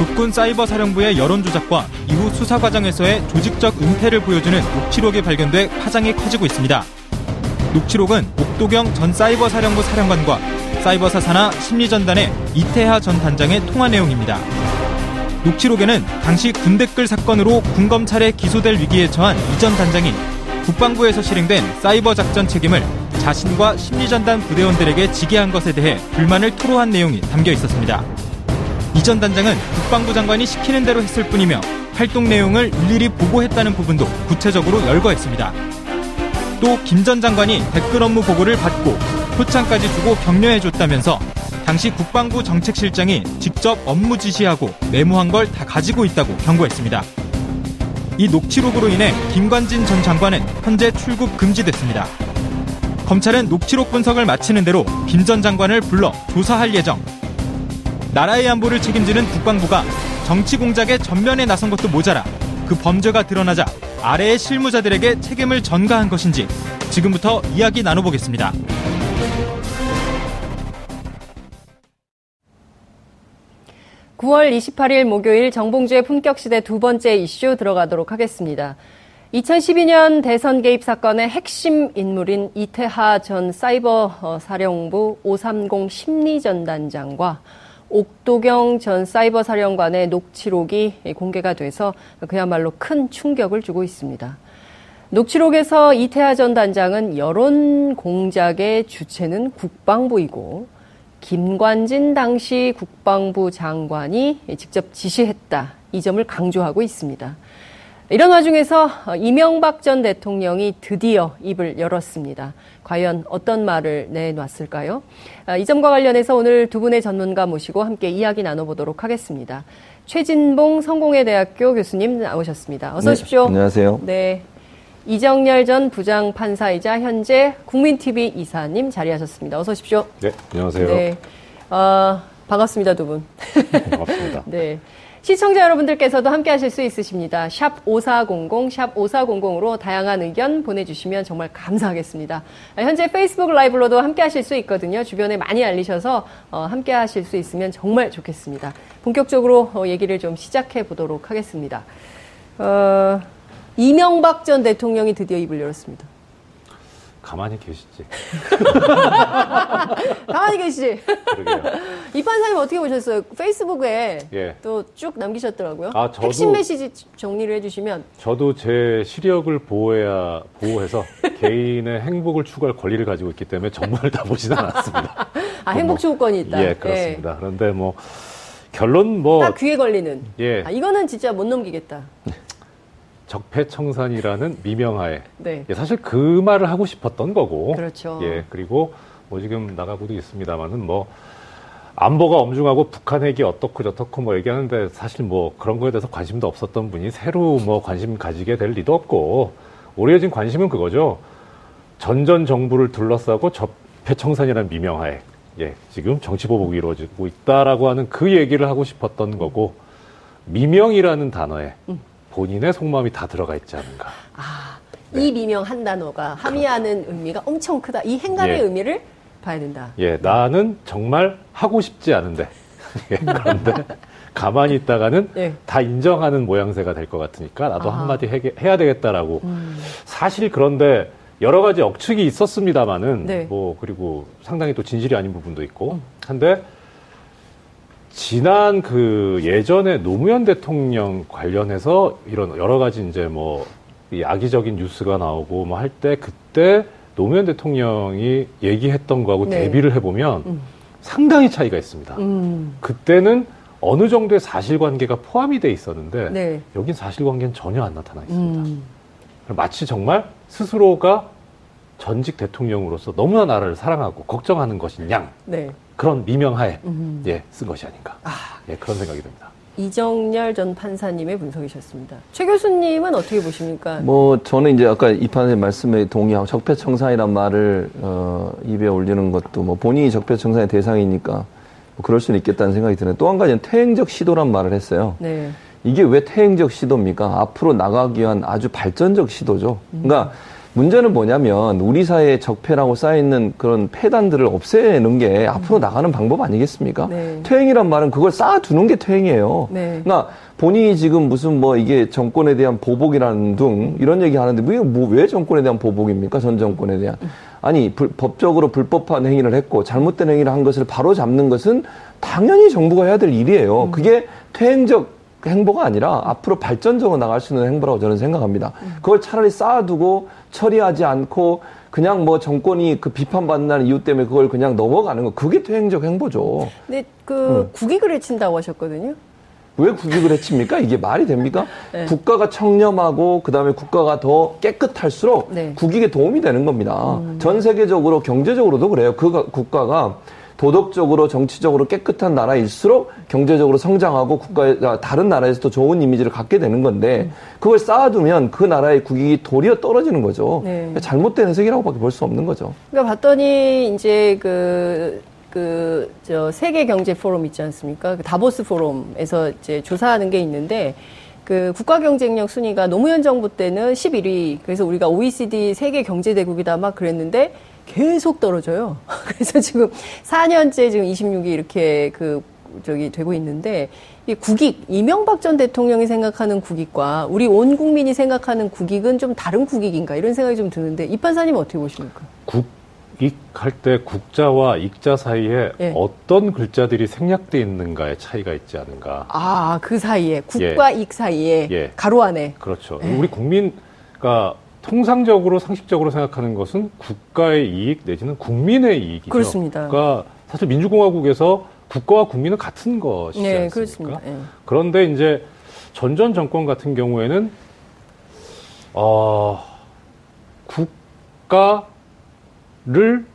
국군 사이버 사령부의 여론 조작과 이후 수사 과정에서의 조직적 은폐를 보여주는 녹취록이 발견돼 파장이 커지고 있습니다. 녹취록은 옥도경 전 사이버 사령부 사령관과 사이버 사사나 심리전단의 이태하 전 단장의 통화 내용입니다. 녹취록에는 당시 군대끌 사건으로 군검찰에 기소될 위기에 처한 이전 단장이 국방부에서 실행된 사이버 작전 책임을 자신과 심리전단 부대원들에게 지게 한 것에 대해 불만을 토로한 내용이 담겨 있었습니다. 이전 단장은 국방부 장관이 시키는 대로 했을 뿐이며 활동 내용을 일일이 보고했다는 부분도 구체적으로 열거했습니다. 또 김 전 장관이 댓글 업무 보고를 받고 표창까지 주고 격려해줬다면서 당시 국방부 정책실장이 직접 업무 지시하고 메모한 걸 다 가지고 있다고 경고했습니다. 이 녹취록으로 인해 김관진 전 장관은 현재 출국 금지됐습니다. 검찰은 녹취록 분석을 마치는 대로 김 전 장관을 불러 조사할 예정. 나라의 안보를 책임지는 국방부가 정치 공작에 전면에 나선 것도 모자라 그 범죄가 드러나자 아래의 실무자들에게 책임을 전가한 것인지 지금부터 이야기 나눠보겠습니다. (9월 28일) 목요일 정봉주의 품격시대 두 번째 이슈 들어가도록 하겠습니다. 2012년 대선 개입 사건의 핵심 인물인 이태하 전 사이버 사령부 530 심리전단장과 옥도경 전 사이버 사령관의 녹취록이 공개가 돼서 그야말로 큰 충격을 주고 있습니다. 녹취록에서 이태하 전 단장은 여론 공작의 주체는 국방부이고 김관진 당시 국방부 장관이 직접 지시했다. 이 점을 강조하고 있습니다. 이런 와중에서 이명박 전 대통령이 드디어 입을 열었습니다. 과연 어떤 말을 내놨을까요? 아, 이 점과 관련해서 오늘 두 분의 전문가 모시고 함께 이야기 나눠보도록 하겠습니다. 최진봉 성공회대학교 교수님 나오셨습니다. 어서 오십시오. 네, 안녕하세요. 네. 이정열 전 부장 판사이자 현재 국민TV 이사님 자리하셨습니다. 어서 오십시오. 네, 안녕하세요. 네. 어, 반갑습니다, 두 분. 반갑습니다. 네. 시청자 여러분들께서도 함께 하실 수 있으십니다. 샵 5400, 샵 5400으로 다양한 의견 보내주시면 정말 감사하겠습니다. 현재 페이스북 라이브로도 함께 하실 수 있거든요. 주변에 많이 알리셔서 어, 함께 하실 수 있으면 정말 좋겠습니다. 본격적으로 어, 얘기를 좀 시작해 보도록 하겠습니다. 어, 이명박 전 대통령이 드디어 입을 열었습니다. 가만히 계시지. 가만히 계시지. 그러게요. 이 판사님 어떻게 보셨어요? 페이스북에 예. 또쭉 남기셨더라고요. 아, 저도- 핵심 메시지 정리를 해주시면 저도 제 시력을 보호해야 보호해서 개인의 행복을 추구할 권리를 가지고 있기 때문에 전문을 다 보진 않았습니다. 아 행복 추구권이 있다. 예, 그렇습니다. 그런데 뭐 결론 뭐 딱 귀에 걸리는. 예. 아, 이거는 진짜 못 넘기겠다. 적폐청산이라는 미명하에 네. 예, 사실 그 말을 하고 싶었던 거고. 그렇죠. 예, 그리고 뭐 지금 나가고도 있습니다만은 뭐 안보가 엄중하고 북한 핵이 어떻고 저떻고 뭐 얘기하는데 사실 뭐 그런 거에 대해서 관심도 없었던 분이 새로 뭐 관심 가지게 될 리도 없고 오래진 관심은 그거죠. 전전 정부를 둘러싸고 적폐청산이라는 미명하에 예, 지금 정치 보복이 이루어지고 있다라고 하는 그 얘기를 하고 싶었던 거고 미명이라는 단어에 음. 본인의 속마음이 다 들어가 있지 않은가. 아, 네. 이 미명 한 단어가 함의하는 의미가 엄청 크다. 이 행간의 예. 의미를 봐야 된다. 예, 나는 정말 하고 싶지 않은데. 예, 그런데 가만히 있다가는 네. 다 인정하는 모양새가 될 것 같으니까 나도 아하. 한마디 해, 해야 되겠다라고. 음. 사실 그런데 여러 가지 억측이 있었습니다만은 네. 뭐 그리고 상당히 또 진실이 아닌 부분도 있고 한데 지난 그 예전에 노무현 대통령 관련해서 이런 여러 가지 이제 뭐이 악의적인 뉴스가 나오고 뭐 할 때 그때 노무현 대통령이 얘기했던 거하고 네. 대비를 해보면 음. 상당히 차이가 있습니다. 음. 그때는 어느 정도의 사실관계가 포함이 돼 있었는데 네. 여긴 사실관계는 전혀 안 나타나 있습니다. 음. 마치 정말 스스로가 전직 대통령으로서 너무나 나라를 사랑하고 걱정하는 것인 양 네. 그런 미명하에 음. 예, 쓴 것이 아닌가 예, 그런 생각이 듭니다. 이정렬 전 판사님의 분석이셨습니다. 최 교수님은 어떻게 보십니까? 뭐 저는 이제 아까 이 판사님 말씀에 동의하고 적폐청산이란 말을 어, 입에 올리는 것도 뭐 본인이 적폐청산의 대상이니까 뭐 그럴 수는 있겠다는 생각이 드는데 또 한 가지는 퇴행적 시도란 말을 했어요. 네. 이게 왜 퇴행적 시도입니까? 앞으로 나가기 위한 아주 발전적 시도죠. 그러니까 문제는 뭐냐면 우리 사회에 적폐라고 쌓여있는 그런 폐단들을 없애는 게 앞으로 나가는 방법 아니겠습니까? 네. 퇴행이란 말은 그걸 쌓아두는 게 퇴행이에요. 네. 그러니까 본인이 지금 무슨 뭐 이게 정권에 대한 보복이라는 등 이런 얘기 하는데 뭐, 뭐왜 정권에 대한 보복입니까? 전 정권에 대한. 아니, 불- 법적으로 불법한 행위를 했고 잘못된 행위를 한 것을 바로 잡는 것은 당연히 정부가 해야 될 일이에요. 그게 퇴행적 행보가 아니라 앞으로 발전적으로 나갈 수 있는 행보라고 저는 생각합니다. 그걸 차라리 쌓아두고 처리하지 않고 그냥 뭐 정권이 그 비판받는 이유 때문에 그걸 그냥 넘어가는 거 그게 퇴행적 행보죠. 근데 그 국익을 해친다고 하셨거든요. 왜 국익을 해칩니까? 이게 말이 됩니까? 네. 국가가 청렴하고 그다음에 국가가 더 깨끗할수록 네. 음. 국익에 도움이 되는 겁니다. 전 세계적으로 경제적으로도 그래요. 그 가- 국가가 도덕적으로 정치적으로 깨끗한 나라일수록 경제적으로 성장하고 국가가 다른 나라에서도 좋은 이미지를 갖게 되는 건데 음. 그걸 쌓아두면 그 나라의 국익이 도리어 떨어지는 거죠. 네. 그러니까 잘못된 해석이라고밖에 볼 수 없는 거죠. 그러니까 봤더니 이제 그, 그, 저, 세계 경제 포럼 있지 않습니까? 그 다보스 포럼에서 이제 조사하는 게 있는데, 그 국가 경쟁력 순위가 노무현 정부 때는 11위. 그래서 우리가 OECD 세계 경제 대국이다 막 그랬는데 계속 떨어져요. 그래서 지금 4년째 지금 26위 이렇게 그 저기 되고 있는데 이 국익 이명박 전 대통령이 생각하는 국익과 우리 온 국민이 생각하는 국익은 좀 다른 국익인가 이런 생각이 좀 드는데 이 판사님 은 어떻게 보십니까? 국익 할 때 국자와 익자 사이에 예. 어떤 글자들이 생략돼 있는가의 차이가 있지 않은가. 아, 그 사이에, 국과 익 사이에, 예. 가로 안에. 그렇죠. 우리 국민가 통상적으로 상식적으로 생각하는 것은 국가의 이익 내지는 국민의 이익이죠. 그렇습니다. 그러니까 사실 민주공화국에서 국가와 국민은 같은 것이지 네, 않습니까? 그렇습니다. 예. 그런데 이제 전전 정권 같은 경우에는 어, 국가를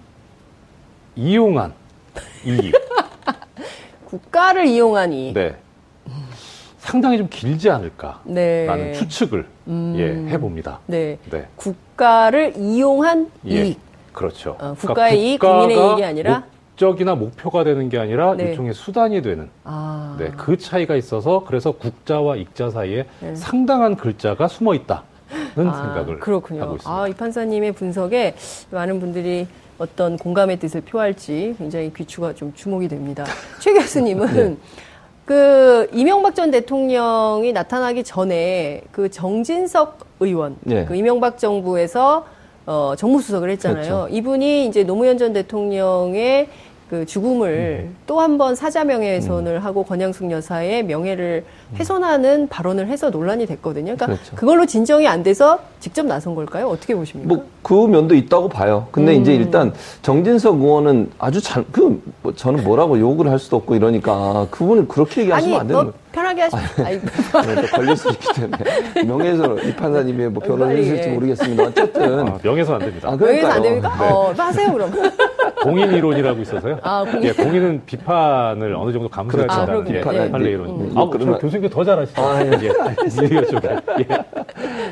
이용한 이익, 국가를 이용한 이익. 네, 상당히 좀 길지 않을까라는 네. 추측을 음. 예, 해봅니다. 네. 네, 국가를 이용한 예, 이익. 그렇죠. 어, 국가의 이익, 국가가 국민의 이익이 아니라? 목적이나 목표가 되는 게 아니라 네. 일종의 수단이 되는 아. 네, 그 차이가 있어서 그래서 국자와 익자 사이에 네. 상당한 글자가 숨어 있다는 아, 생각을 그렇군요. 하고 있습니다. 아, 이 판사님의 분석에 많은 분들이 어떤 공감의 뜻을 표할지 굉장히 귀추가 좀 주목이 됩니다. 최 교수님은 네. 그 이명박 전 대통령이 나타나기 전에 그 정진석 의원, 네. 그 이명박 정부에서 어, 정무수석을 했잖아요. 그렇죠. 이분이 이제 노무현 전 대통령의 그 죽음을 음. 또한 번 사자 명예훼손을 하고 권양숙 여사의 명예를 훼손하는 발언을 해서 논란이 됐거든요. 그러니까 음. 그렇죠. 그걸로 진정이 안 돼서 직접 나선 걸까요? 어떻게 보십니까? 뭐 그 면도 있다고 봐요. 근데 음. 이제 일단 정진석 의원은 아주 잘, 그, 뭐 저는 뭐라고 욕을 할 수도 없고 이러니까 그분은 그렇게 얘기하시면 아니, 안 되는 뭐 거예요. 편하게 하시면 걸릴 수 있기 때문에 명예훼손 이 판사님이 뭐 변호를 해주실지 예. 모르겠습니다. 어쨌든 아, 명예훼손 안 됩니다. 아, 그러니까요. 안 됩니까? 네. 어, 하세요 그럼. 공인 이론이라고 있어서요. 아, 공인. 예, 공인은 비판을 어느 정도 감수해야 된다는 게 그렇군요. 예. 판례 음. 이론입니다. 음. 아, 그러면- 저 교수님께 더 잘하시죠. 아, 예. 예. 쪽에. 예.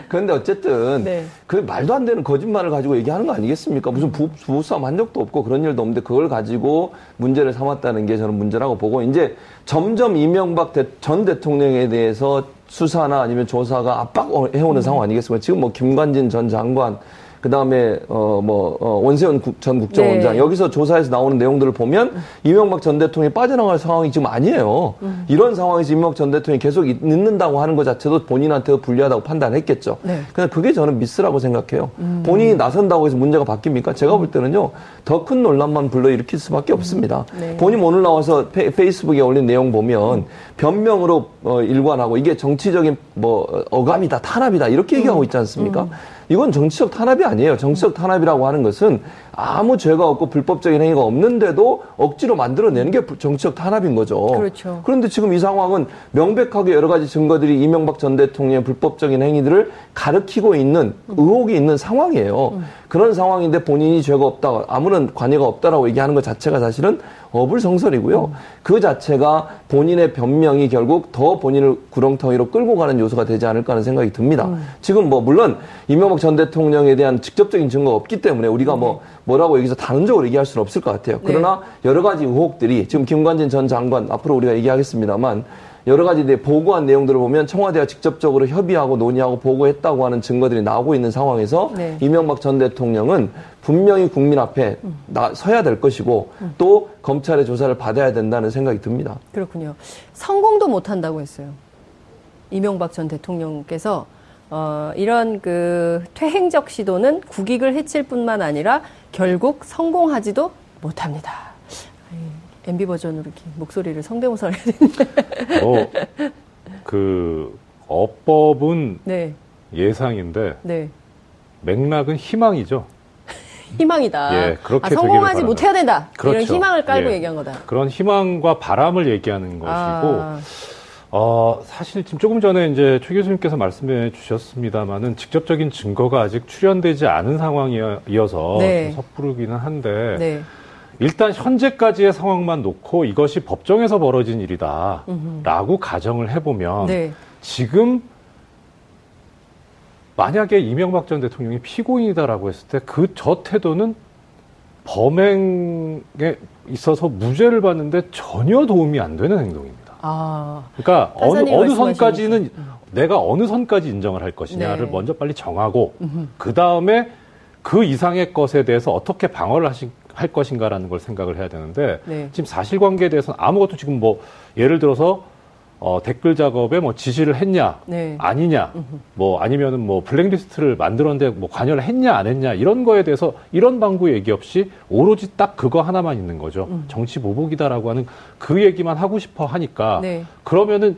그런데 어쨌든 네. 그 말도 안 되는 거짓말을 가지고 얘기하는 거 아니겠습니까? 무슨 부, 부부싸움 한 적도 없고 그런 일도 없는데 그걸 가지고 문제를 삼았다는 게 저는 문제라고 보고 이제 점점 이명박 대- 전 대통령에 대해서 수사나 아니면 조사가 압박해오는 상황 아니겠습니까? 지금 뭐 김관진 전 장관 그 다음에 어뭐 어, 원세훈 국, 전 국정원장 네. 여기서 조사에서 나오는 내용들을 보면 이명박 전 대통령이 빠져나갈 상황이 지금 아니에요. 이런 상황에서 이명박 전 대통령이 계속 있- 있는다고 하는 것 자체도 본인한테 불리하다고 판단했겠죠. 네. 근데 그게 저는 미스라고 생각해요. 본인이 나선다고 해서 문제가 바뀝니까? 제가 볼 때는요 더 큰 논란만 불러일으킬 수밖에 없습니다. 네. 본인 오늘 나와서 페, 페이스북에 올린 내용 보면 변명으로 어, 일관하고 이게 정치적인 뭐 어, 어감이다 탄압이다 이렇게 얘기하고 있지 않습니까? 이건 정치적 탄압이 아니에요. 정치적 탄압이라고 하는 것은 아무 죄가 없고 불법적인 행위가 없는데도 억지로 만들어내는 게 부- 정치적 탄압인 거죠. 그렇죠. 그런데 지금 이 상황은 명백하게 여러 가지 증거들이 이명박 전 대통령의 불법적인 행위들을 가르키고 있는 의혹이 있는 상황이에요. 그런 상황인데 본인이 죄가 없다, 아무런 관여가 없다라고 얘기하는 것 자체가 사실은 어불성설이고요. 그 자체가 본인의 변명이 결국 더 본인을 구렁텅이로 끌고 가는 요소가 되지 않을까 하는 생각이 듭니다. 지금 뭐 물론 이명박 전 대통령에 대한 직접적인 증거가 없기 때문에 우리가 뭐 뭐라고 여기서 단언적으로 얘기할 수는 없을 것 같아요. 그러나 여러 가지 의혹들이 지금 김관진 전 장관 앞으로 우리가 얘기하겠습니다만 여러 가지 보고한 내용들을 보면 청와대와 직접적으로 협의하고 논의하고 보고했다고 하는 증거들이 나오고 있는 상황에서 네. 이명박 전 대통령은 분명히 국민 앞에 나, 서야 될 것이고 또 검찰의 조사를 받아야 된다는 생각이 듭니다. 그렇군요. 성공도 못 한다고 했어요. 이명박 전 대통령께서 어, 이런 그 퇴행적 시도는 국익을 해칠 뿐만 아니라 결국 성공하지도 못합니다. MB 버전으로 이렇게 목소리를 성대모사 해야 되는데. 뭐, 그, 어법은 네, 예상인데, 네. 맥락은 희망이죠. 희망이다. 예, 그렇게 아, 성공하지. 못해야 된다. 이런 그렇죠. 희망을 깔고 예. 얘기한 거다. 그런 희망과 바람을 얘기하는 것이고, 아, 어, 사실 지금 조금 전에 이제 최 교수님께서 말씀해 주셨습니다만은 직접적인 증거가 아직 출현되지 않은 상황이어서 네. 좀 섣부르기는 한데, 네. 일단 현재까지의 상황만 놓고 이것이 법정에서 벌어진 일이다라고 가정을 해보면 네. 지금 만약에 이명박 전 대통령이 피고인이다라고 했을 때 그 저 태도는 범행에 있어서 무죄를 받는데 전혀 도움이 안 되는 행동입니다. 아, 그러니까 어느, 어느. 선까지는 내가 어느 선까지 인정을 할 것이냐를 네. 먼저 빨리 정하고 그 다음에 그 이상의 것에 대해서 어떻게 방어를 하시, 할 것인가라는 걸 생각을 해야 되는데 네. 지금 사실관계에 대해서는 아무것도 지금 뭐 예를 들어서 어, 댓글 작업에 뭐 지시를 했냐 네. 아니냐 뭐 아니면은 뭐 블랙리스트를 만들었는데 뭐 관여를 했냐 안 했냐 이런 거에 대해서 이런 방구 얘기 없이 오로지 딱 그거 하나만 있는 거죠 음. 정치 보복이다라고 하는 그 얘기만 하고 싶어 하니까 네. 그러면은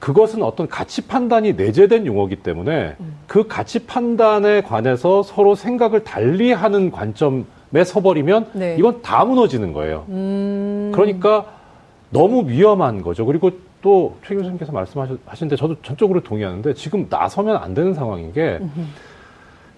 그것은 어떤 가치 판단이 내재된 용어기 때문에 음. 그 가치 판단에 관해서 서로 생각을 달리 하는 관점에 서버리면 네. 이건 다 무너지는 거예요. 음. 그러니까 너무 위험한 거죠. 그리고 또 최 교수님께서 말씀하셨는데 저도 전적으로 동의하는데 지금 나서면 안 되는 상황인 게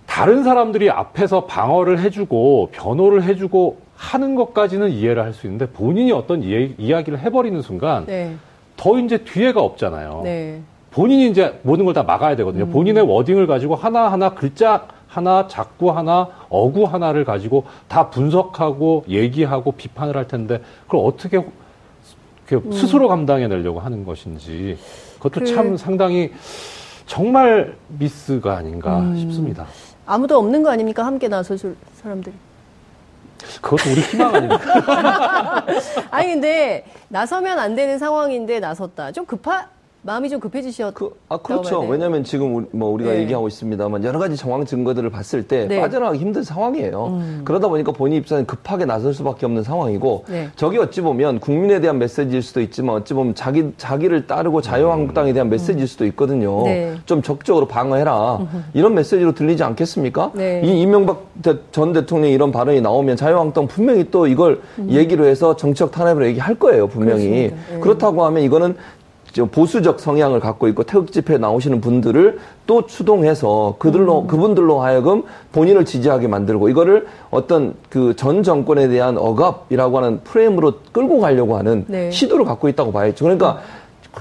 다른 사람들이 앞에서 방어를 해주고 변호를 해주고 하는 것까지는 이해를 할 수 있는데 본인이 어떤 이해, 이야기를 해버리는 순간 네. 더 이제 뒤에가 없잖아요. 네. 본인이 이제 모든 걸 다 막아야 되거든요. 본인의 워딩을 가지고 하나하나 글자 하나, 작구 하나, 어구 하나를 가지고 다 분석하고 얘기하고 비판을 할 텐데 그걸 어떻게 이렇게 스스로 감당해내려고 하는 것인지 그것도 그- 참 상당히 정말 미스가 아닌가 싶습니다. 아무도 없는 거 아닙니까? 함께 나설 사람들이. 그것도 우리 희망 아닙니까? 아니 근데 나서면 안 되는 상황인데 나섰다. 좀 급하 마음이 좀 급해지셨. 그, 아, 그렇죠. 왜냐하면 지금 우리, 뭐 우리가 네. 얘기하고 있습니다만 여러 가지 정황 증거들을 봤을 때 네. 음. 빠져나가기 힘든 상황이에요. 그러다 보니까 본인 입장에 급하게 나설 수밖에 없는 상황이고 네. 저기 어찌 보면 국민에 대한 메시지일 수도 있지만 어찌 보면 자기 자기를 따르고 자유한국당에 대한 메시지일 수도 있거든요. 네. 좀 적극적으로 방어해라 이런 메시지로 들리지 않겠습니까? 네. 이 이명박 대- 전 대통령의 이런 발언이 나오면 자유한국당 분명히 또 이걸 얘기로 해서 정치적 탄압으로 얘기할 거예요 분명히. 음. 네. 그렇다고 하면 이거는 저 보수적 성향을 갖고 있고 태극 집회에 나오시는 분들을 또 추동해서 그들로 음. 그분들로 하여금 본인을 지지하게 만들고 이거를 어떤 그 전 정권에 대한 억압이라고 하는 프레임으로 끌고 가려고 하는 네. 시도를 갖고 있다고 봐야죠. 그러니까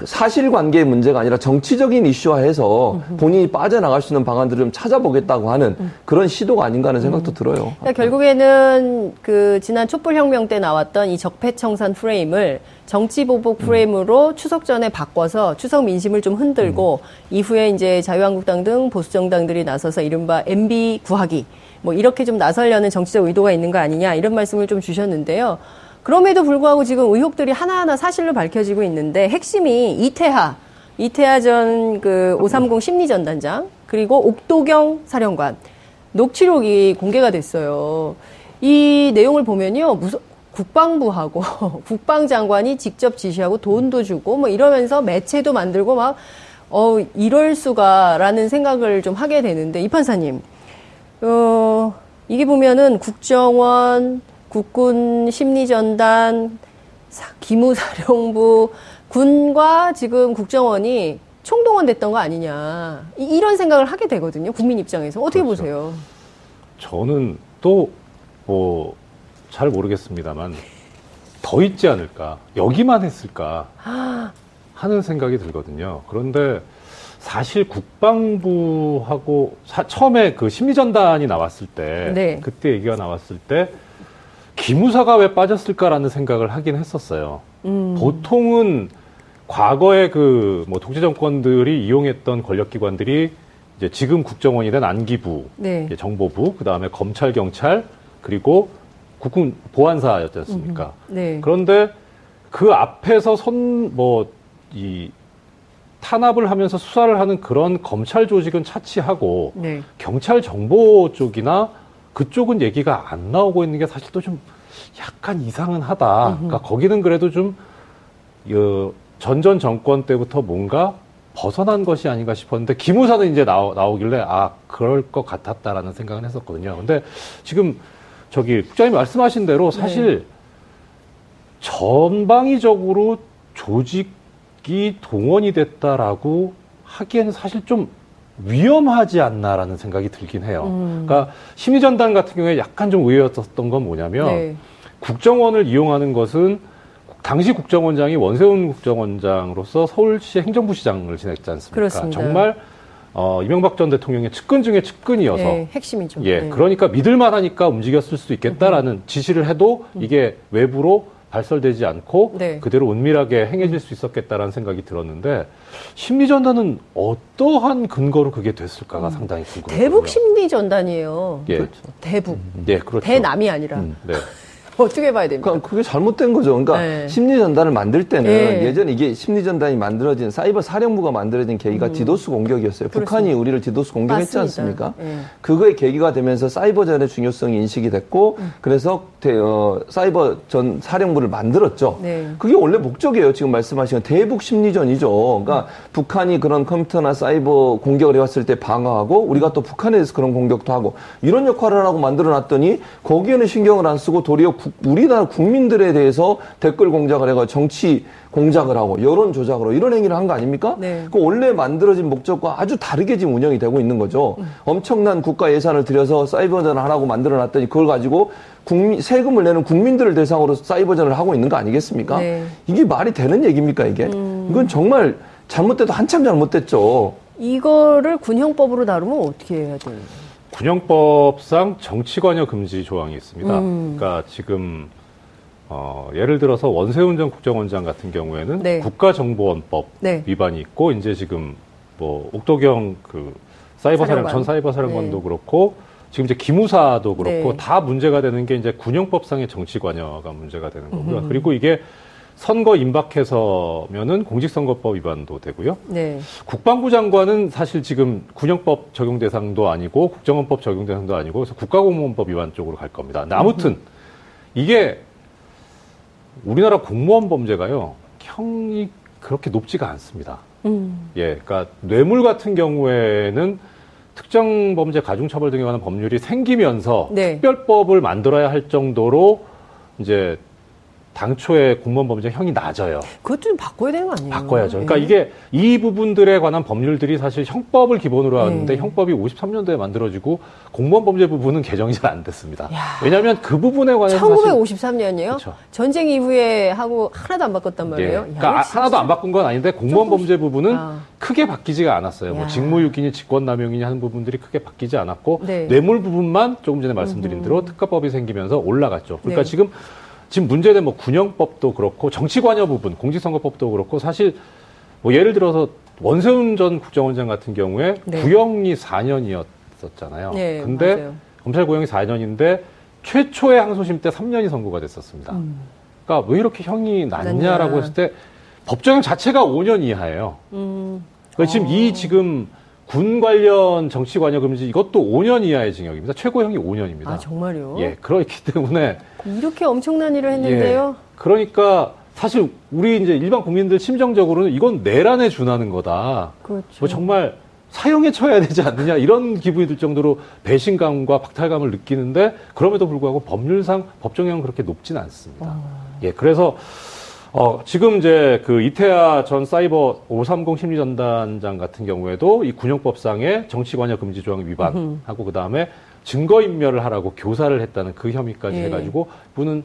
사실관계의 문제가 아니라 정치적인 이슈화해서 본인이 빠져나갈 수 있는 방안들을 좀 찾아보겠다고 하는 그런 시도가 아닌가 하는 생각도 들어요. 그러니까 결국에는 그 지난 촛불혁명 때 나왔던 이 적폐청산 프레임을 정치보복 프레임으로 추석 전에 바꿔서 추석 민심을 좀 흔들고 이후에 이제 자유한국당 등 보수정당들이 나서서 이른바 MB 구하기 뭐 이렇게 좀 나서려는 정치적 의도가 있는 거 아니냐 이런 말씀을 좀 주셨는데요. 그럼에도 불구하고 지금 의혹들이 하나하나 사실로 밝혀지고 있는데 핵심이 이태하, 이태하 전 그 530 심리전단장 그리고 옥도경 사령관 녹취록이 공개가 됐어요. 이 내용을 보면요. 무슨 국방부하고 국방장관이 직접 지시하고 돈도 주고 뭐 이러면서 매체도 만들고 막 어, 이럴 수가라는 생각을 좀 하게 되는데 이 판사님, 어, 이게 보면은 국정원, 국군 심리전단, 기무사령부, 군과 지금 국정원이 총동원됐던 거 아니냐. 이, 런 생각을 하게 되거든요. 국민 입장에서. 어떻게 그렇죠. 보세요? 저는 또뭐 잘 모르겠습니다만 더 있지 않을까 여기만 했을까 하는 생각이 들거든요. 그런데 사실 국방부하고 사- 처음에 그 심리전단이 나왔을 때 네. 그때 얘기가 나왔을 때 기무사가 왜 빠졌을까라는 생각을 하긴 했었어요. 음. 보통은 과거에 그 뭐 독재 정권들이 이용했던 권력기관들이 이제 지금 국정원이 된 안기부, 네. 정보부, 그 다음에 검찰, 경찰, 그리고 국군 보안사였지 않습니까? 네. 그런데 그 앞에서 손, 뭐, 이, 탄압을 하면서 수사를 하는 그런 검찰 조직은 차치하고, 네. 경찰 정보 쪽이나 그쪽은 얘기가 안 나오고 있는 게 사실 또 좀 약간 이상은 하다. 그러니까 거기는 그래도 좀, 어, 전전 정권 때부터 뭔가 벗어난 것이 아닌가 싶었는데, 기무사는 이제 나오, 나오길래, 아, 그럴 것 같았다라는 생각은 했었거든요. 근데 지금 저기 국장님 말씀하신 대로 사실 전방위적으로 조직이 동원이 됐다라고 하기에는 사실 좀 위험하지 않나라는 생각이 들긴 해요. 음. 그러니까 심리전단 같은 경우에 약간 좀 의외였던 건 뭐냐면 네. 국정원을 이용하는 것은 당시 국정원장이 원세훈 국정원장으로서 서울시 행정부 시장을 지냈지 않습니까? 그렇습니다. 정말 어, 이명박 전 대통령의 측근 중에 측근이어서 네, 핵심이죠. 예, 네. 그러니까 믿을만하니까 움직였을 수도 있겠다라는 지시를 해도 이게 외부로 발설되지 않고 음. 네. 그대로 은밀하게 행해질 수 있었겠다라는 생각이 들었는데 심리 전단은 어떠한 근거로 그게 됐을까가 상당히 궁금해요. 음. 대북 심리 전단이에요. 예, 대북. 예, 그렇죠. 대남이 아니라 음. 네. 어떻게 봐야 됩니까? 그러니까 그게 잘못된 거죠. 그러니까 네. 심리 전단을 만들 때는 네. 예전에 이게 심리 전단이 만들어진 사이버 사령부가 만들어진 계기가 디도스 공격이었어요. 북한이 우리를 디도스 공격했지 음. 맞습니다. 않습니까? 예. 그거의 계기가 되면서 사이버전의 중요성이 인식이 됐고 음. 그래서 대- 어, 사이버 전 사령부를 만들었죠. 네. 그게 원래 목적이에요. 지금 말씀하신 대북 심리전이죠. 그러니까 북한이 그런 컴퓨터나 사이버 공격을 해왔을 때 방어하고 우리가 또 북한에 대해서 그런 공격도 하고 이런 역할을 하고 만들어놨더니 거기에는 신경을 안 쓰고 도리어 국- 우리나라 국민들에 대해서 댓글 공작을 해가 정치 공작을 하고 여론 조작으로 이런 행위를 한 거 아닙니까? 네. 그 원래 만들어진 목적과 아주 다르게 지금 운영이 되고 있는 거죠. 엄청난 국가 예산을 들여서 사이버전을 하라고 만들어놨더니 그걸 가지고 국민 세금을 내는 국민들을 대상으로 사이버전을 하고 있는 거 아니겠습니까? 네. 이게 말이 되는 얘기입니까 이게? 이건 정말 잘못돼도 한참 잘못됐죠. 이거를 군형법으로 다루면 어떻게 해야 돼요? 군형법상 정치관여 금지 조항이 있습니다. 음. 그러니까 지금 어, 예를 들어서 원세훈 전 국정원장 같은 경우에는 네. 국가정보원법 네. 위반이 있고 이제 지금 뭐 옥도경 그 사이버 사령. 전 사이버 사령관도 네. 그렇고 지금 이제 기무사도 그렇고 네. 다 문제가 되는 게 이제 군형법상의 정치관여가 문제가 되는 거고요. 그리고 이게 선거 임박해서면은 공직선거법 위반도 되고요. 네. 국방부 장관은 사실 지금 군형법 적용 대상도 아니고 국정원법 적용 대상도 아니고 그래서 국가공무원법 위반 쪽으로 갈 겁니다. 아무튼 이게 우리나라 공무원 범죄가요 형이 그렇게 높지가 않습니다. 음. 예, 그러니까 뇌물 같은 경우에는 특정 범죄 가중처벌 등에 관한 법률이 생기면서 네. 특별법을 만들어야 할 정도로 이제 당초에 공무원 범죄 형이 낮아요. 그것도 좀 바꿔야 되는 거 아니에요? 바꿔야죠. 그러니까 예. 이게 이 부분들에 관한 법률들이 사실 형법을 기본으로 하는데 네. 형법이 53년도에 만들어지고 공무원 범죄 부분은 개정이 잘 안 됐습니다. 야. 왜냐하면 그 부분에 관해서 사실 1953년이요? 그쵸. 전쟁 이후에 하고 하나도 안 바꿨단 예. 말이에요. 야, 그러니까 아- 하나도 안 바꾼 건 아닌데 공무원 조금- 범죄 부분은 아. 크게 바뀌지가 않았어요. 뭐 야. 직무유기니 직권남용이니 하는 부분들이 크게 바뀌지 않았고 네. 뇌물 부분만 조금 전에 말씀드린 음흠. 대로 특가법이 생기면서 올라갔죠. 그러니까 네. 지금 지금 문제된 뭐 군형법도 그렇고 정치관여 부분, 공직선거법도 그렇고 사실 뭐 예를 들어서 원세훈 전 국정원장 같은 경우에 네. 구형이 4년이었었잖아요. 네, 근데 맞아요. 검찰 구형이 4년인데 최초의 항소심 때 3년이 선고가 됐었습니다. 음. 그러니까 왜 이렇게 형이 낮냐라고 낮냐. 했을 때 법정형 자체가 5년 이하예요. 음. 그러니까 지금 어. 이 지금 군 관련 정치 관여 금지 이것도 5년 이하의 징역입니다. 최고형이 5년입니다. 아, 정말요? 예, 그렇기 때문에 이렇게 엄청난 일을 했는데요. 예, 그러니까 사실 우리 이제 일반 국민들 심정적으로는 이건 내란에 준하는 거다. 그렇죠. 뭐 정말 사형에 처해야 되지 않느냐 이런 기분이 들 정도로 배신감과 박탈감을 느끼는데 그럼에도 불구하고 법률상 법정형은 그렇게 높진 않습니다. 예, 그래서 어, 지금 이제 그 이태하 전 사이버 530 심리전단장 같은 경우에도 이 군형법상의 정치관여 금지 조항 위반하고 그 다음에 증거인멸을 하라고 교사를 했다는 그 혐의까지 예. 해가지고 분은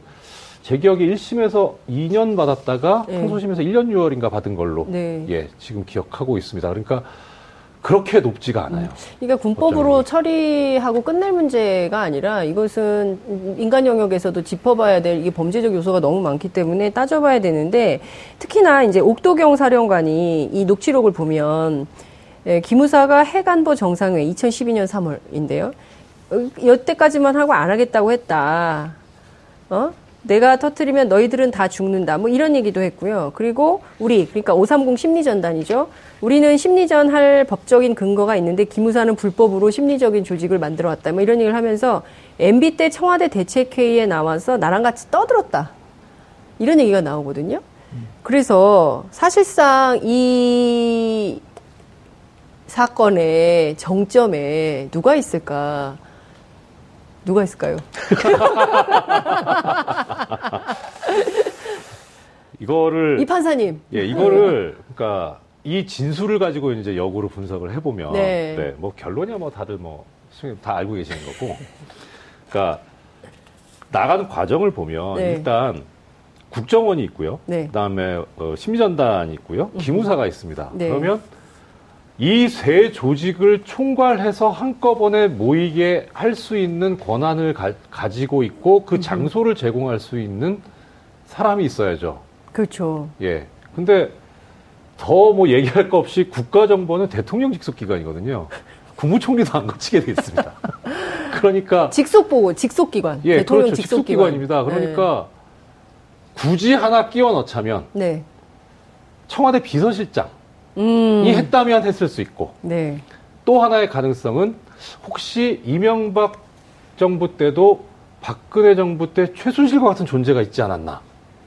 제 기억에 1심에서 2년 받았다가 예. 항소심에서 1년 6월인가 받은 걸로 네. 예, 지금 기억하고 있습니다. 그러니까 그렇게 높지가 않아요. 그러니까 군법으로 법정이. 처리하고 끝낼 문제가 아니라 이것은 인간 영역에서도 짚어봐야 될 이게 범죄적 요소가 너무 많기 때문에 따져봐야 되는데 특히나 이제 옥도경 사령관이 이 녹취록을 보면 예, 기무사가 해간보 정상회 2012년 3월인데요. 여태까지만 하고 안 하겠다고 했다. 어? 내가 터트리면 너희들은 다 죽는다. 뭐 이런 얘기도 했고요. 그리고 우리 그러니까 530 심리전단이죠. 우리는 심리전 할 법적인 근거가 있는데 기무사는 불법으로 심리적인 조직을 만들어 왔다. 뭐 이런 얘기를 하면서 MB 때 청와대 대책회의에 나와서 나랑 같이 떠들었다. 이런 얘기가 나오거든요. 그래서 사실상 이 사건의 정점에 누가 있을까? 누가 있을까요? 이거를 이 판사님. 예, 이거를 그러니까 이 진술을 가지고 이제 역으로 분석을 해보면 네. 네, 뭐 결론이야 뭐 다들 뭐 다 알고 계시는 거고, 그러니까 나가는 과정을 보면 네. 일단 국정원이 있고요, 네. 그다음에 어, 심리전단이 있고요, 기무사가 있습니다. 네. 그러면 이 세 조직을 총괄해서 한꺼번에 모이게 할 수 있는 권한을 가, 지고 있고 그 장소를 제공할 수 있는 사람이 있어야죠. 그렇죠. 예. 근데 더 뭐 얘기할 거 없이 국가정보는 대통령 직속 기관이거든요. 국무총리도 안 거치게 돼 있습니다. 그러니까 직속 보고 직속 기관. 예, 대통령 그렇죠. 직속 기관 입니다. 그러니까 굳이 하나 끼워 넣자면 네. 청와대 비서실장 이 음. 했다면 했을 수 있고 네. 또 하나의 가능성은 혹시 이명박 정부 때도 박근혜 정부 때 최순실과 같은 존재가 있지 않았나.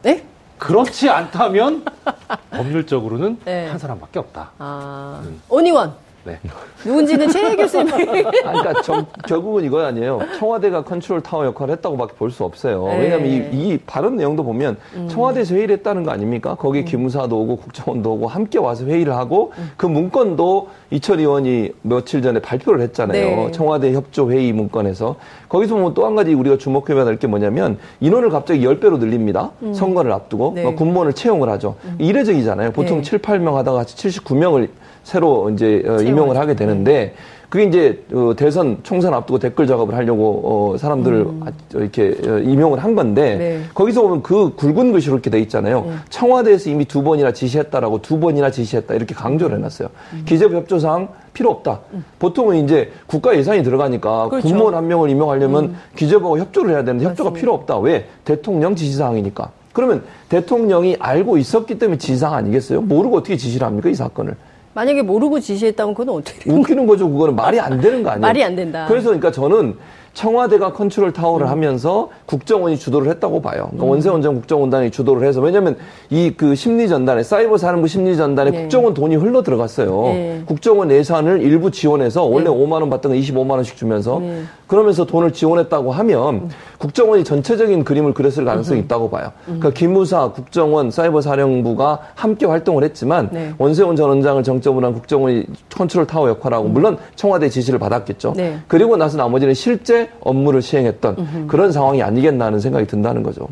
네? 그렇지 않다면 법률적으로는 네. 한 사람밖에 없다. 아. 음. 온의원. 네. 누군지는 최 교수님. 그러니까 정- 결국은 이거 아니에요. 청와대가 컨트롤 타워 역할을 했다고밖에 볼 수 없어요. 네. 음. 왜냐하면 이, 이 발언 내용도 보면 청와대에서 회의를 했다는 거 아닙니까? 거기 기무사도 오고 국정원도 오고 함께 와서 회의를 하고 음. 그 문건도 이철희 의원이 며칠 전에 발표를 했잖아요. 네. 청와대 협조 회의 문건에서 거기서 보면 또 한 가지 우리가 주목해야 될 게 뭐냐면 인원을 갑자기 10배로 늘립니다. 선거를 앞두고 네. 뭐 군무원을 채용을 하죠. 이례적이잖아요. 보통 네. 7, 8명 하다가 79명을 새로 이제 어, 임용을 하게 되는데 그게 이제 어, 대선 총선 앞두고 댓글 작업을 하려고 어, 사람들을 아, 저 이렇게 어, 임용을 한 건데 네. 거기서 보면 그 굵은 글씨로 이렇게 돼 있잖아요. 청와대에서 이미 두 번이나 지시했다라고 두 번이나 지시했다 이렇게 강조를 해놨어요. 기재부 협조사항 필요 없다. 보통은 이제 국가 예산이 들어가니까 그렇죠. 군무원 한 명을 임용하려면 기재부하고 협조를 해야 되는데 협조가 맞습니다. 필요 없다. 왜? 대통령 지시사항이니까. 그러면 대통령이 알고 있었기 때문에 지시사항 아니겠어요? 모르고 어떻게 지시를 합니까? 이 사건을. 만약에 모르고 지시했다면 그건 어떻게? 웃기는 거죠. 그거는 말이 안 되는 거 아니에요? 말이 안 된다. 그래서 그러니까 저는 청와대가 컨트롤 타워를 음. 하면서 국정원이 주도를 했다고 봐요. 그러니까 원세훈 전 국정원장이 주도를 해서 왜냐하면 이 그 심리 전단에 사이버 사령부 심리 전단에 네. 국정원 돈이 흘러 들어갔어요. 네. 국정원 예산을 일부 지원해서 원래 네. 5만 원 받던 거 25만 원씩 주면서 네. 그러면서 돈을 지원했다고 하면 국정원이 전체적인 그림을 그렸을 가능성이 있다고 봐요. 그러니까 기무사, 국정원, 사이버 사령부가 함께 활동을 했지만 네. 원세훈 전 원장을 정점으로 한 국정원이 컨트롤 타워 역할하고 물론 청와대 지시를 받았겠죠. 네. 그리고 나서 나머지는 실제 업무를 시행했던 그런 상황이 아니겠나 하는 생각이 든다는 거죠.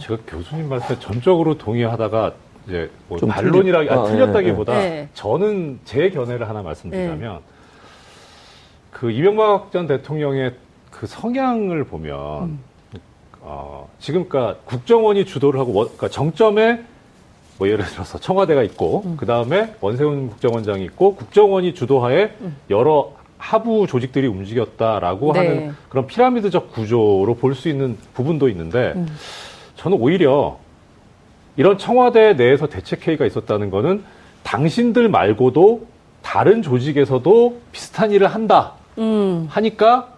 제가 교수님 말씀에 전적으로 동의하다가 이제 뭐좀 반론이라 틀리- 아, 아, 틀렸다기보다 네. 저는 제 견해를 하나 말씀드리자면 그 이명박 전 대통령의 그 성향을 보면 어, 지금 그러니까 국정원이 주도를 하고 원- 그러니까 정점에 뭐 예를 들어서 청와대가 있고 그 다음에 원세훈 국정원장이 있고 국정원이 주도하에 여러 하부 조직들이 움직였다라고 네. 하는 그런 피라미드적 구조로 볼 수 있는 부분도 있는데 저는 오히려 이런 청와대 내에서 대책회의가 있었다는 거는 당신들 말고도 다른 조직에서도 비슷한 일을 한다 음. 하니까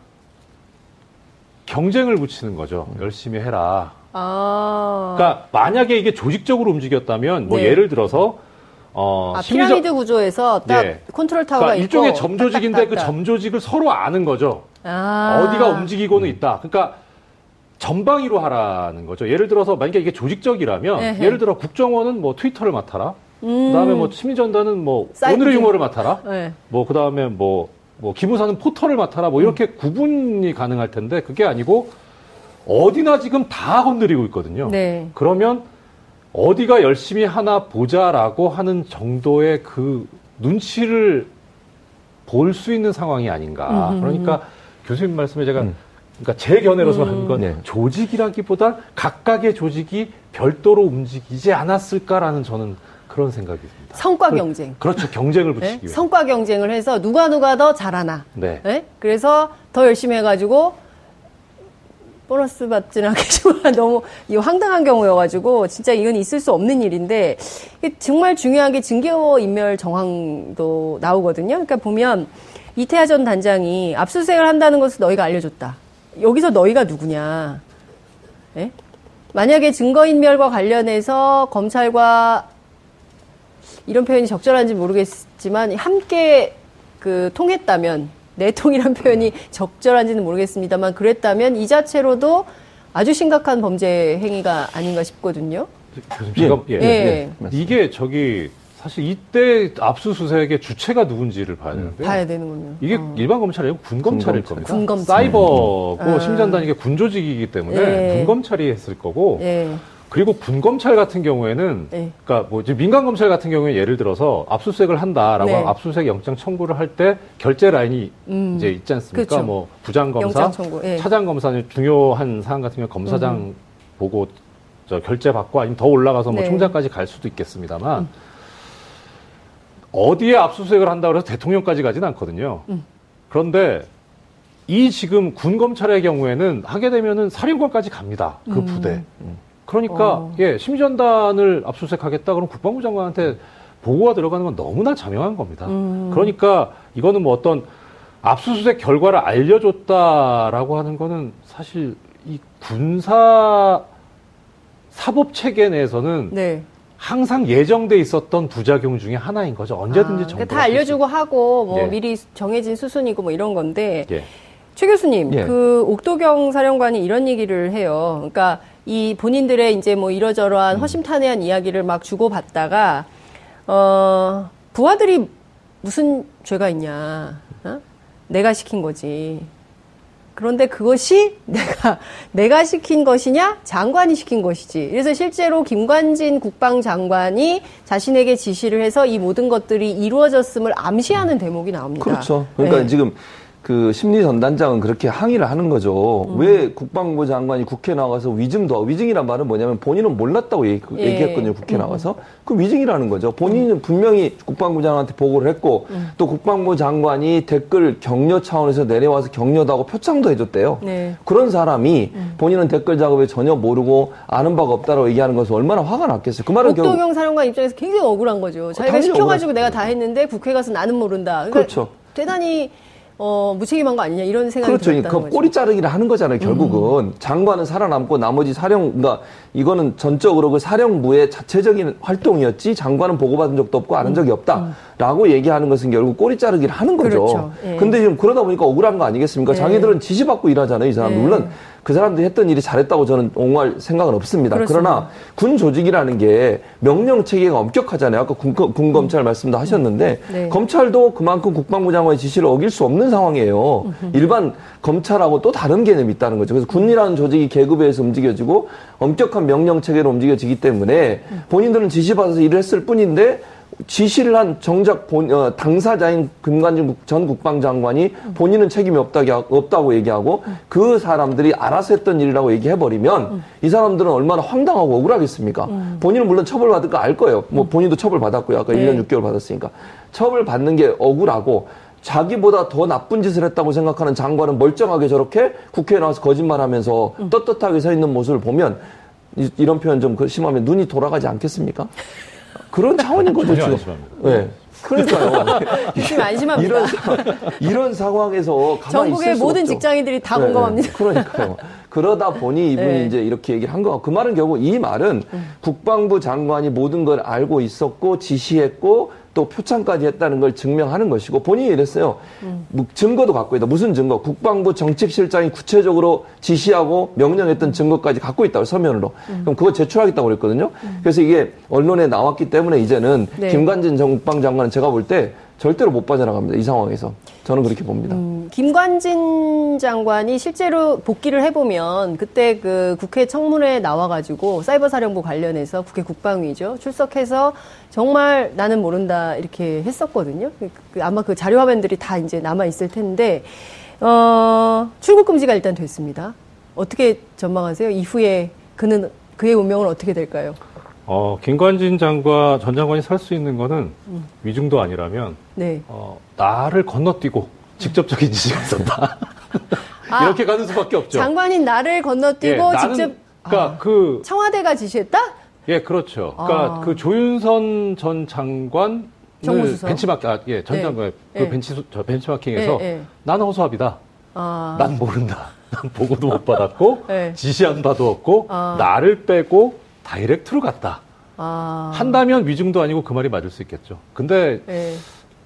경쟁을 붙이는 거죠. 열심히 해라. 아. 그러니까 만약에 이게 조직적으로 움직였다면 뭐 네. 예를 들어서 어 아, 심리적- 피라미드 구조에서 딱 예. 컨트롤 타워가 그러니까 일종의 점조직인데 그. 점조직을 서로 아는 거죠. 아. 어디가 움직이고는 있다. 그러니까 전방위로 하라는 거죠. 예를 들어서 만약에 이게 조직적이라면 에헤. 예를 들어 국정원은 뭐 트위터를 맡아라. 음. 그다음에 뭐 심리전단은 뭐 사이트. 오늘의 유머를 맡아라. 네. 뭐 그다음에 뭐, 뭐 기무사는 포털을 맡아라. 뭐 이렇게 구분이 가능할 텐데 그게 아니고 어디나 지금 다 건드리고 있거든요. 네. 그러면 어디가 열심히 하나 보자라고 하는 정도의 그 눈치를 볼 수 있는 상황이 아닌가. 음흠. 그러니까 교수님 말씀에 제가 음. 그러니까 제 견해로서 음. 하는 건 네. 조직이라기보다 각각의 조직이 별도로 움직이지 않았을까라는 저는 그런 생각이 듭니다. 성과 그- 경쟁. 그 렇죠. 경쟁을 네? 붙이기 위해서. 성과 경쟁을 해서 누가 누가 더 잘하나. 네. 네? 그래서 더 열심히 해가지고 보너스 받지는 않겠지만 너무 이 황당한 경우여가지고 진짜 이건 있을 수 없는 일인데 정말 중요한 게 증거 인멸 정황도 나오거든요. 그러니까 보면 이태하 전 단장이 압수수색을 한다는 것을 너희가 알려줬다. 여기서 너희가 누구냐? 예? 만약에 증거인멸과 관련해서 검찰과 이런 표현이 적절한지 모르겠지만 함께 그 통했다면 내통이란 표현이 적절한지는 모르겠습니다만 그랬다면 이 자체로도 아주 심각한 범죄 행위가 아닌가 싶거든요. 교수님 제가 예. 예. 예, 맞습니다. 이게 저기 사실 이때 압수수색의 주체가 누군지를 봐야 되는데 봐야 되는군요. 이게 어. 일반 검찰이 아니고 군 검찰일 군 겁니다. 군 검찰. 사이버고 아. 심전단 이게 군 조직이기 때문에 예. 군 검찰이 했을 거고 예. 그리고 군 검찰 같은 경우에는 예. 그러니까 뭐 이제 민간 검찰 같은 경우에 예를 들어서 압수수색을 한다라고 네. 압수수색 영장 청구를 할 때 결제 라인이 음. 이제 있지 않습니까? 그렇죠. 뭐 부장 검사. 예. 차장 검사는 중요한 사안 같은 경우 검사장 보고 저 결제 받고 아니면 더 올라가서 뭐 네. 총장까지 갈 수도 있겠습니다만 어디에 압수수색을 한다고 해서 대통령까지 가지는 않거든요. 음. 그런데 이 지금 군 검찰의 경우에는 하게 되면은 사령관까지 갑니다. 그 음. 부대. 그러니까 어. 예 심전단을 압수수색하겠다 그럼 국방부 장관한테 보고가 들어가는 건 너무나 자명한 겁니다. 음. 그러니까 이거는 뭐 어떤 압수수색 결과를 알려줬다라고 하는 거는 사실 이 군사 사법 체계 내에서는 네. 항상 예정돼 있었던 부작용 중에 하나인 거죠. 언제든지 아, 정보. 그러니까 다 알려주고 하고 뭐 예. 미리 정해진 수순이고 뭐 이런 건데 예. 최 교수님, 예. 그 옥도경 사령관이 이런 얘기를 해요. 그러니까 이 본인들의 이제 뭐 이러저러한 음. 허심탄회한 이야기를 막 주고받다가 어 부하들이 무슨 죄가 있냐? 어? 내가 시킨 거지. 그런데 그것이 내가 내가 시킨 것이냐 장관이 시킨 것이지. 그래서 실제로 김관진 국방장관이 자신에게 지시를 해서 이 모든 것들이 이루어졌음을 암시하는 대목이 나옵니다. 그렇죠. 그러니까 네. 지금 그 심리 전단장은 그렇게 항의를 하는 거죠. 음. 왜 국방부 장관이 국회 나가서 위증도 위증이란 말은 뭐냐면 본인은 몰랐다고 얘기, 예. 얘기했거든요. 국회 음. 나가서 그 위증이라는 거죠. 본인은 분명히 국방부 장관한테 보고를 했고 음. 또 국방부 장관이 댓글 격려 차원에서 내려와서 격려도 하고 표창도 해줬대요. 네. 그런 사람이 본인은 댓글 작업에 전혀 모르고 아는 바가 없다라고 얘기하는 것은 얼마나 화가 났겠어요. 그 말은 결국 옥동영 사령관 입장에서 굉장히 억울한 거죠. 자기가 시켜가지고 억울하죠. 내가 다 했는데 국회 가서 나는 모른다. 그러니까 그렇죠. 대단히 어, 무책임한 거 아니냐 이런 생각이 그렇죠. 들었다는 그 거죠. 꼬리 자르기를 하는 거잖아요. 결국은 음. 장관은 살아남고 나머지 사령, 그러니까 이거는 전적으로 그 사령부의 자체적인 활동이었지 장관은 보고받은 적도 없고 아는 적이 없다라고 얘기하는 것은 결국 꼬리 자르기를 하는 거죠. 음. 그렇죠. 예. 근데 지금 그러다 보니까 억울한 거 아니겠습니까? 예. 자기들은 지시받고 일하잖아요. 이 사람 예. 물론 그 사람들이 했던 일이 잘했다고 저는 옹호할 생각은 없습니다. 그렇습니다. 그러나 군 조직이라는 게 명령 체계가 엄격하잖아요. 아까 군, 군 검찰 말씀도 하셨는데 네. 검찰도 그만큼 국방부 장관의 지시를 어길 수 없는 상황이에요. 일반 검찰하고 또 다른 개념이 있다는 거죠. 그래서 군이라는 조직이 계급에서 움직여지고 엄격한 명령 체계로 움직여지기 때문에 본인들은 지시받아서 일을 했을 뿐인데 지시를 한 정작 본, 어, 당사자인 국- 전 국방장관이 본인은 책임이 없다고, 없다고 얘기하고 그 사람들이 알아서 했던 일이라고 얘기해버리면 이 사람들은 얼마나 황당하고 억울하겠습니까? 본인은 물론 처벌받을 거 알 거예요. 뭐 본인도 처벌받았고요. 아까 네. 1년 6개월 받았으니까. 처벌받는 게 억울하고 자기보다 더 나쁜 짓을 했다고 생각하는 장관은 멀쩡하게 저렇게 국회에 나와서 거짓말하면서 떳떳하게 서 있는 모습을 보면 이, 런 표현 좀 그- 심하면 눈이 돌아가지 않겠습니까? 그런 차원인 거죠. 지금. 네. 그러니까요. 좀 안심합니다. 이런 사- 이런 상황에서 가만히 전국의 있을 수 모든 없죠. 직장인들이 다 네, 공감합니다. 네. 그러니까요. 그러다 보니 이분이 네. 이제 이렇게 얘기를 한 거고 그 말은 결국 이 말은 음. 국방부 장관이 모든 걸 알고 있었고 지시했고 또 표창까지 했다는 걸 증명하는 것이고 본인이 이랬어요. 음. 뭐 증거도 갖고 있다. 무슨 증거? 국방부 정책실장이 구체적으로 지시하고 명령했던 증거까지 갖고 있다고 서면으로. 음. 그럼 그거 제출하겠다고 그랬거든요. 그래서 이게 언론에 나왔기 때문에 이제는 네. 김관진 전 국방장관은 제가 볼때 절대로 못 빠져나갑니다. 이 상황에서. 저는 그렇게 봅니다. 음, 김관진 장관이 실제로 복귀를 해보면 그때 그 국회 청문회에 나와가지고 사이버 사령부 관련해서 국회 국방위죠 출석해서 정말 나는 모른다 이렇게 했었거든요. 그- 그 아마 그 자료 화면들이 다 이제 남아 있을 텐데 어, 출국 금지가 일단 됐습니다. 어떻게 전망하세요? 이후에 그는 그의 운명은 어떻게 될까요? 어, 김관진 장관, 전 장관이 살 수 있는 거는 위중도 아니라면, 네. 어, 나를 건너뛰고 직접적인 지시가 있었다. 아, 이렇게 가는 수밖에 없죠. 장관인 나를 건너뛰고 예, 직접 그러니까 아, 그, 청와대가 지시했다? 예, 그렇죠. 그러니까 아. 그 조윤선 전 장관, 정무수석. 벤치마킹, 아, 예, 전 네. 장관, 그 네. 벤치, 저 벤치마킹에서 예, 예. 나는 허수아비다. 아, 난 모른다. 난 보고도 못 받았고, 네. 지시 한 바도 없고, 아. 나를 빼고 다이렉트로 갔다. 아. 한다면 위중도 아니고 그 말이 맞을 수 있겠죠. 근데 예.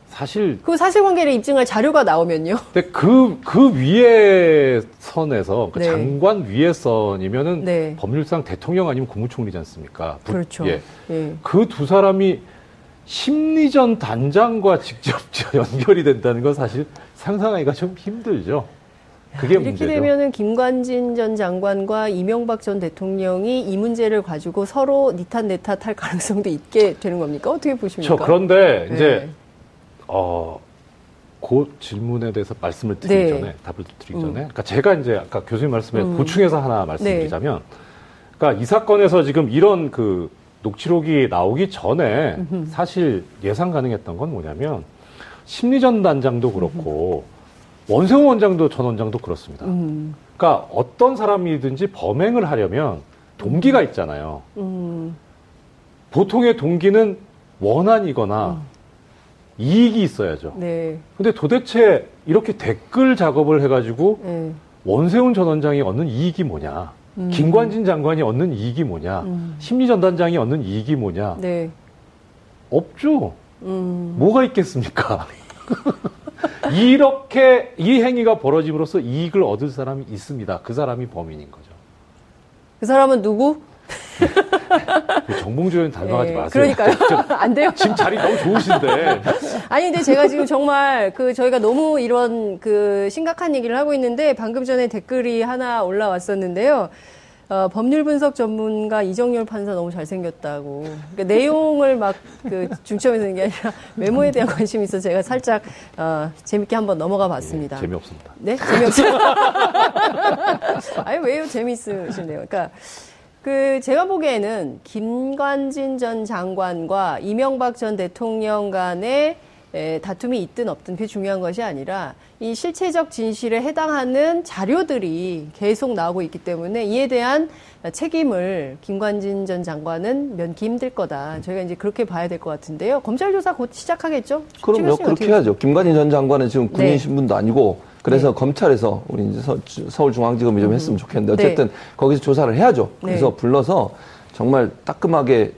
사실 그 사실관계를 입증할 자료가 나오면요. 근데 그, 그 위에 선에서, 그 네. 장관 위에 선이면은 네. 법률상 대통령 아니면 국무총리지 않습니까? 부- 그렇죠. 예. 예. 그 두 사람이 심리전 단장과 직접 연결이 된다는 건 사실 상상하기가 좀 힘들죠. 그게 이렇게 문제죠. 되면은 김관진 전 장관과 이명박 전 대통령이 이 문제를 가지고 서로 니탄 내탓 할 가능성도 있게 되는 겁니까? 어떻게 보십니까? 저 그런데 네. 이제 어, 그 질문에 대해서 말씀을 드리기 네. 전에 답을 드리기 음. 전에 그러니까 제가 이제 아까 교수님 말씀에 음. 보충해서 하나 말씀드리자면 그러니까 이 사건에서 지금 이런 그 녹취록이 나오기 전에. 사실 예상 가능했던 건 뭐냐면 심리전 단장도 그렇고 원세훈 원장도 전 원장도 그렇습니다. 음, 그러니까 어떤 사람이든지 범행을 하려면 동기가 있잖아요. 음, 보통의 동기는 원한이거나 이익이 있어야죠. 네, 근데 도대체 이렇게 댓글 작업을 해가지고 예, 원세훈 전 원장이 얻는 이익이 뭐냐? 음. 김관진 장관이 얻는 이익이 뭐냐? 음. 심리전단장이 얻는 이익이 뭐냐? 네, 없죠. 음, 뭐가 있겠습니까? 이렇게 이 행위가 벌어짐으로써 이익을 얻을 사람이 있습니다. 그 사람이 범인인 거죠. 그 사람은 누구? 의원 닮아가지 예, 마세요. 그러니까요. 안 돼요? 지금 자리 너무 좋으신데. 아니, 근데 제가 지금 정말 그 저희가 너무 이런 그 심각한 얘기를 하고 있는데 방금 전에 댓글이 하나 올라왔었는데요. 어, 법률 분석 전문가 이정열 판사 너무 잘생겼다고. 그러니까 내용을 막 그 중점에서 있는 게 아니라 외모에 대한 관심이 있어서 제가 살짝 어, 재밌게 한번 넘어가 봤습니다. 예, 재미없습니다. 네? 재미없어요. 아니, 왜요? 재미있으신데요. 그러니까, 그, 제가 보기에는 김관진 전 장관과 이명박 전 대통령 간의 에, 다툼이 있든 없든 그게 중요한 것이 아니라 이 실체적 진실에 해당하는 자료들이 계속 나오고 있기 때문에 이에 대한 책임을 김관진 전 장관은 면기 힘들 거다. 저희가 이제 그렇게 봐야 될 것 같은데요. 검찰 조사 곧 시작하겠죠? 그럼요. 그렇게 해야죠. 김관진 전 장관은 지금 군인 네. 신분도 아니고 그래서 네. 검찰에서 우리 이제 서, 울중앙지검이 좀 했으면 좋겠는데 어쨌든 네. 거기서 조사를 해야죠. 그래서 네. 불러서 정말 따끔하게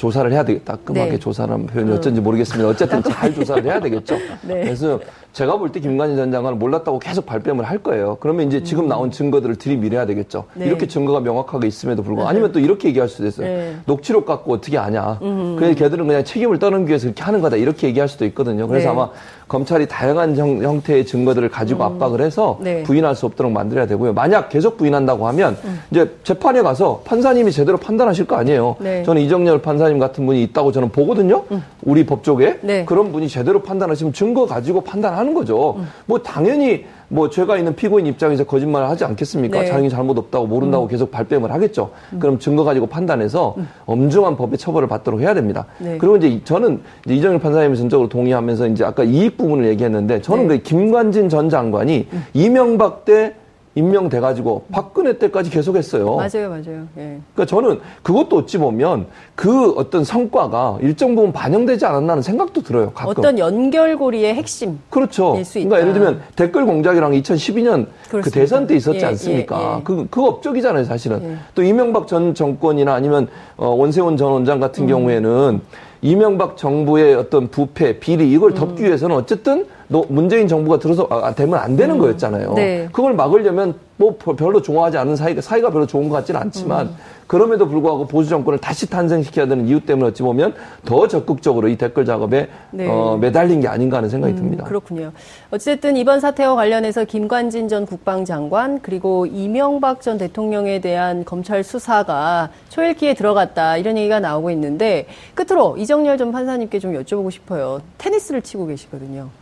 조사를 해야 되겠다. 따끔하게 네. 조사라는 표현이 어쩐지 모르겠습니다. 어쨌든 잘 조사를 해야 되겠죠. 네. 그래서 제가 볼 때 김관진 전 장관은 몰랐다고 계속 발뺌을 할 거예요. 그러면 이제 지금 나온 증거들을 들이밀어야 되겠죠. 네. 이렇게 증거가 명확하게 있음에도 불구하고 아니면 또 이렇게 얘기할 수도 있어요. 네. 녹취록 갖고 어떻게 아냐. 그래서 걔들은 그냥 책임을 떠넘기 위해서 이렇게 하는 거다. 이렇게 얘기할 수도 있거든요. 그래서 네. 아마 검찰이 다양한 형, 태의 증거들을 가지고 압박을 해서 네. 부인할 수 없도록 만들어야 되고요. 만약 계속 부인한다고 하면 음. 이제 재판에 가서 판사님이 제대로 판단하실 거 아니에요. 네. 저는 이정열 판사님 같은 분이 있다고 저는 보거든요. 우리 법조계 네. 그런 분이 제대로 판단하시면 증거 가지고 판단하 는 거죠. 음. 뭐 당연히 뭐 죄가 있는 피고인 입장에서 거짓말을 하지 않겠습니까? 네. 음. 자기 잘못 없다고 모른다고 계속 발뺌을 하겠죠. 그럼 증거 가지고 판단해서 엄중한 법의 처벌을 받도록 해야 됩니다. 네. 그리고 이제 이- 저는 이제 이정일 판사님이 전적으로 동의하면서 이제 아까 이익 부분을 얘기했는데 저는 네. 그 김관진 전 장관이 이명박 때 임명돼 가지고 박근혜 때까지 계속했어요. 맞아요, 맞아요. 예. 그러니까 저는 그것도 어찌 보면 그 어떤 성과가 일정 부분 반영되지 않았나는 생각도 들어요. 가끔. 어떤 연결고리의 핵심. 그렇죠. 그러니까. 예를 들면 댓글 공작이랑 2012년 그 그렇습니다. 대선 때 있었지 예, 않습니까? 예, 예. 그, 그 업적이잖아요, 사실은. 예. 또 이명박 전 정권이나 아니면 어, 원세훈 전 원장 음. 같은 경우에는 이명박 정부의 어떤 부패, 비리 이걸 음. 덮기 위해서는 어쨌든 너 문재인 정부가 들어서 아, 되면 안 되는 거였잖아요. 네. 그걸 막으려면 뭐 별로 좋아하지 않은 사이가 사이가 별로 좋은 것 같지는 않지만 음. 그럼에도 불구하고 보수 정권을 다시 탄생시켜야 되는 이유 때문에 어찌 보면 더 적극적으로 이 댓글 작업에 네. 어, 매달린 게 아닌가 하는 생각이 듭니다. 그렇군요. 어쨌든 이번 사태와 관련해서 김관진 전 국방장관 그리고 이명박 전 대통령에 대한 검찰 수사가 초읽기에 들어갔다 이런 얘기가 나오고 있는데 끝으로 이정열 전 판사님께 좀 여쭤보고 싶어요. 테니스를 치고 계시거든요.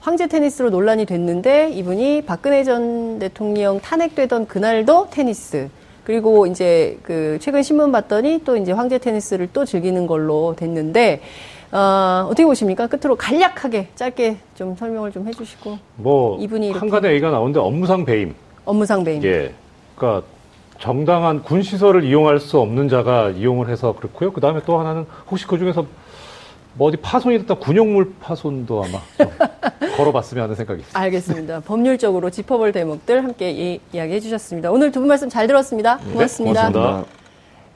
황제 테니스로 논란이 됐는데 이분이 박근혜 전 대통령 탄핵되던 그날도 테니스 그리고 이제 그 최근 신문 봤더니 또 이제 황제 테니스를 또 즐기는 걸로 됐는데 어, 어떻게 보십니까? 끝으로 간략하게 짧게 좀 설명을 좀 해주시고 뭐 이분이 한간에 얘기가 나오는데 업무상 배임. 업무상 배임. 예. 그러니까 정당한 군 시설을 이용할 수 없는 자가 이용을 해서 그렇고요. 그 다음에 또 하나는 혹시 그 중에서 뭐 어디 파손이 됐다 군용물 파손도 아마 좀 걸어봤으면 하는 생각이 있습니다. 알겠습니다. 법률적으로 짚어볼 대목들 함께 이, 이야기해 주셨습니다. 오늘 두 분 말씀 잘 들었습니다. 고맙습니다. 네, 고맙습니다.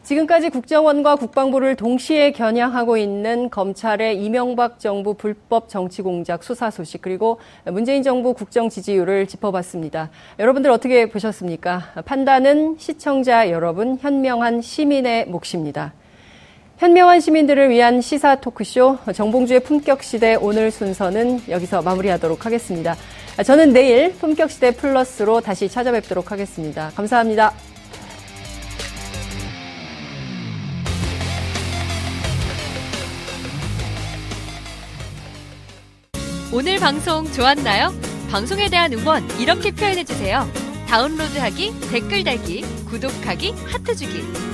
지금까지 국정원과 국방부를 동시에 겨냥하고 있는 검찰의 이명박 정부 불법 정치 공작 수사 소식 그리고 문재인 정부 국정 지지율을 짚어봤습니다. 여러분들 어떻게 보셨습니까? 판단은 시청자 여러분 현명한 시민의 몫입니다. 현명한 시민들을 위한 시사 토크쇼 정봉주의 품격 시대 오늘 순서는 여기서 마무리하도록 하겠습니다. 저는 내일 품격 시대 플러스로 다시 찾아뵙도록 하겠습니다. 감사합니다. 오늘 방송 좋았나요? 방송에 대한 응원 이렇게 표현해 주세요. 다운로드하기, 댓글 달기, 구독하기, 하트 주기.